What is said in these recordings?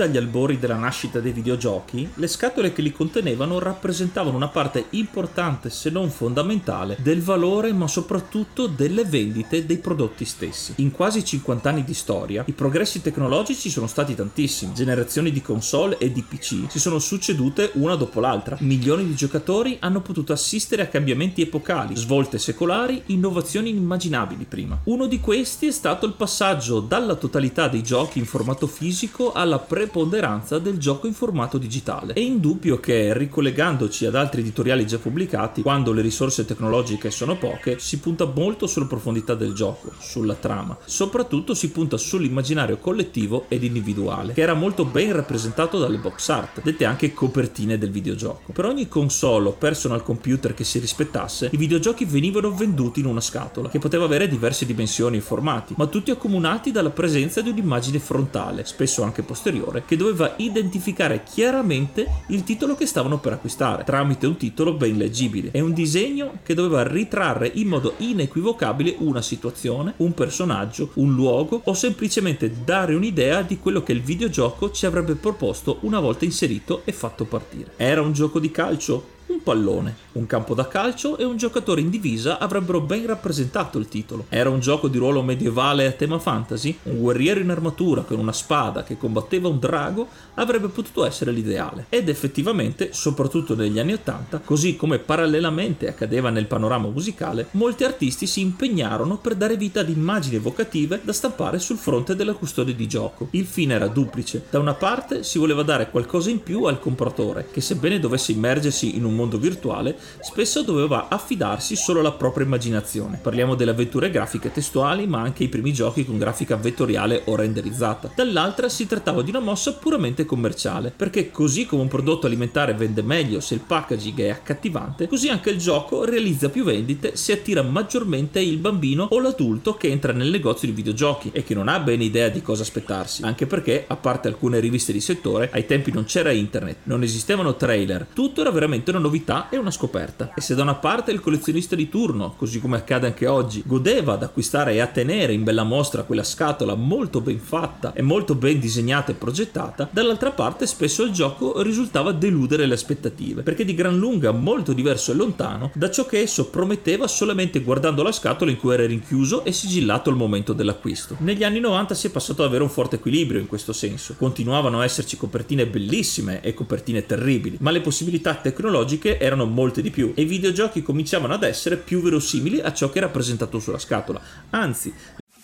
Dagli albori della nascita dei videogiochi, le scatole che li contenevano rappresentavano una parte importante, se non fondamentale, del valore ma soprattutto delle vendite dei prodotti stessi. In quasi 50 anni di storia, i progressi tecnologici sono stati tantissimi, generazioni di console e di PC si sono succedute una dopo l'altra, milioni di giocatori hanno potuto assistere a cambiamenti epocali, svolte secolari, innovazioni inimmaginabili prima. Uno di questi è stato il passaggio dalla totalità dei giochi in formato fisico alla preponderanza del gioco in formato digitale. È indubbio che, ricollegandoci ad altri editoriali già pubblicati, quando le risorse tecnologiche sono poche, si punta molto sulla profondità del gioco, sulla trama. Soprattutto si punta sull'immaginario collettivo ed individuale, che era molto ben rappresentato dalle box art, dette anche copertine del videogioco. Per ogni console o personal computer che si rispettasse, i videogiochi venivano venduti in una scatola, che poteva avere diverse dimensioni e formati, ma tutti accomunati dalla presenza di un'immagine frontale, spesso anche posteriore che doveva identificare chiaramente il titolo che stavano per acquistare tramite un titolo ben leggibile e un disegno che doveva ritrarre in modo inequivocabile una situazione, un personaggio, un luogo o semplicemente dare un'idea di quello che il videogioco ci avrebbe proposto una volta inserito e fatto partire. Era un gioco di calcio? Pallone, un campo da calcio e un giocatore in divisa avrebbero ben rappresentato il titolo. Era un gioco di ruolo medievale a tema fantasy? Un guerriero in armatura con una spada che combatteva un drago avrebbe potuto essere l'ideale. Ed effettivamente, soprattutto negli anni Ottanta, così come parallelamente accadeva nel panorama musicale, molti artisti si impegnarono per dare vita ad immagini evocative da stampare sul fronte della custodia di gioco. Il fine era duplice. Da una parte si voleva dare qualcosa in più al compratore, che sebbene dovesse immergersi in un mondo virtuale, spesso doveva affidarsi solo alla propria immaginazione. Parliamo delle avventure grafiche testuali, ma anche i primi giochi con grafica vettoriale o renderizzata. Dall'altra si trattava di una mossa puramente commerciale, perché così come un prodotto alimentare vende meglio se il packaging è accattivante, così anche il gioco realizza più vendite se attira maggiormente il bambino o l'adulto che entra nel negozio di videogiochi e che non ha bene idea di cosa aspettarsi, anche perché, a parte alcune riviste di settore, ai tempi non c'era internet, non esistevano trailer, tutto era veramente una novità e una scoperta. E se da una parte il collezionista di turno, così come accade anche oggi, godeva ad acquistare e a tenere in bella mostra quella scatola molto ben fatta e molto ben disegnata e progettata, dall'altra parte spesso il gioco risultava deludere le aspettative, perché di gran lunga molto diverso e lontano da ciò che esso prometteva solamente guardando la scatola in cui era rinchiuso e sigillato al momento dell'acquisto. Negli anni 90 si è passato ad avere un forte equilibrio in questo senso. Continuavano a esserci copertine bellissime e copertine terribili, ma le possibilità tecnologiche grafiche erano molte di più e i videogiochi cominciavano ad essere più verosimili a ciò che era presentato sulla scatola. Anzi,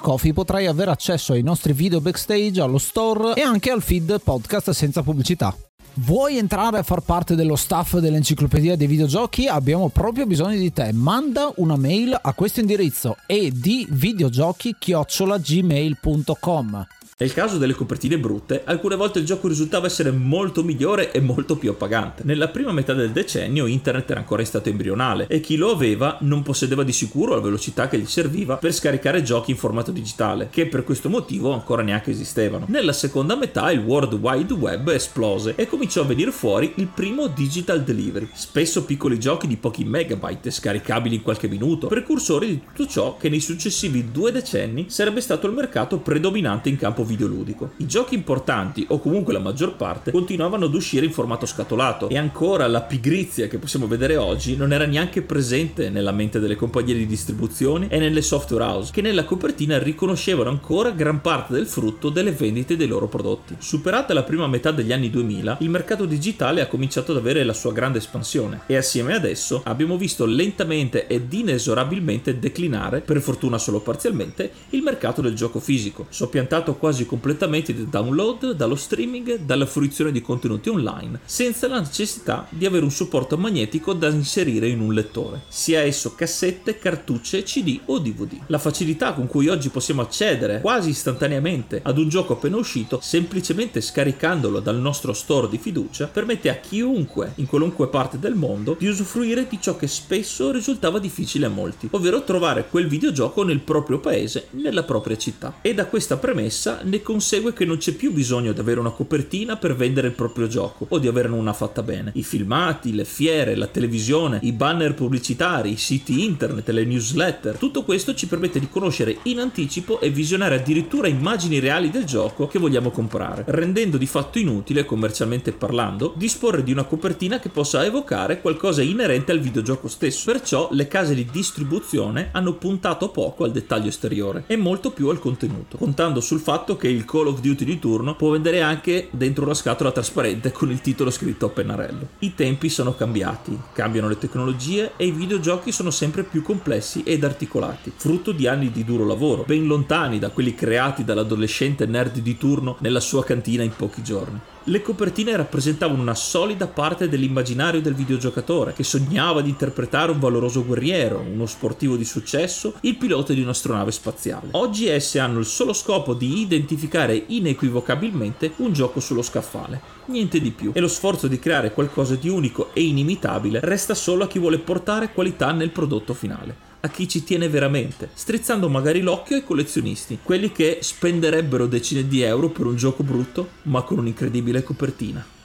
Coffee potrai avere accesso ai nostri video backstage, allo store e anche al feed podcast senza pubblicità. Vuoi entrare a far parte dello staff dell'enciclopedia dei videogiochi? Abbiamo proprio bisogno di te. Manda una mail a questo indirizzo e di videogiochi-gmail.com Nel caso delle copertine brutte, alcune volte il gioco risultava essere molto migliore e molto più appagante. Nella prima metà del decennio internet era ancora in stato embrionale e chi lo aveva non possedeva di sicuro la velocità che gli serviva per scaricare giochi in formato digitale, che per questo motivo ancora neanche esistevano. Nella seconda metà il World Wide Web esplose e cominciò a venire fuori il primo digital delivery, spesso piccoli giochi di pochi megabyte scaricabili in qualche minuto, precursori di tutto ciò che nei successivi due decenni sarebbe stato il mercato predominante in campo videoludico. I giochi importanti, o comunque la maggior parte, continuavano ad uscire in formato scatolato e ancora la pigrizia che possiamo vedere oggi non era neanche presente nella mente delle compagnie di distribuzione e nelle software house, che nella copertina riconoscevano ancora gran parte del frutto delle vendite dei loro prodotti. Superata la prima metà degli anni 2000, il mercato digitale ha cominciato ad avere la sua grande espansione e assieme ad esso abbiamo visto lentamente ed inesorabilmente declinare, per fortuna solo parzialmente, il mercato del gioco fisico, soppiantato quasi quasi completamente dal download, dallo streaming, dalla fruizione di contenuti online, senza la necessità di avere un supporto magnetico da inserire in un lettore, sia esso cassette, cartucce, CD o DVD. La facilità con cui oggi possiamo accedere quasi istantaneamente ad un gioco appena uscito, semplicemente scaricandolo dal nostro store di fiducia, permette a chiunque in qualunque parte del mondo di usufruire di ciò che spesso risultava difficile a molti, ovvero trovare quel videogioco nel proprio paese, nella propria città. E da questa premessa ne consegue che non c'è più bisogno di avere una copertina per vendere il proprio gioco o di averne una fatta bene. I filmati, le fiere, la televisione, i banner pubblicitari, i siti internet, le newsletter, tutto questo ci permette di conoscere in anticipo e visionare addirittura immagini reali del gioco che vogliamo comprare, rendendo di fatto inutile, commercialmente parlando, disporre di una copertina che possa evocare qualcosa inerente al videogioco stesso. Perciò le case di distribuzione hanno puntato poco al dettaglio esteriore e molto più al contenuto, contando sul fatto che il Call of Duty di turno può vendere anche dentro una scatola trasparente con il titolo scritto a pennarello. I tempi sono cambiati, cambiano le tecnologie e i videogiochi sono sempre più complessi ed articolati, frutto di anni di duro lavoro, ben lontani da quelli creati dall'adolescente nerd di turno nella sua cantina in pochi giorni. Le copertine rappresentavano una solida parte dell'immaginario del videogiocatore, che sognava di interpretare un valoroso guerriero, uno sportivo di successo, il pilota di un'astronave spaziale. Oggi esse hanno il solo scopo di identificare inequivocabilmente un gioco sullo scaffale, niente di più, e lo sforzo di creare qualcosa di unico e inimitabile resta solo a chi vuole portare qualità nel prodotto finale a chi ci tiene veramente, strizzando magari l'occhio ai collezionisti, quelli che spenderebbero decine di euro per un gioco brutto ma con un'incredibile copertina.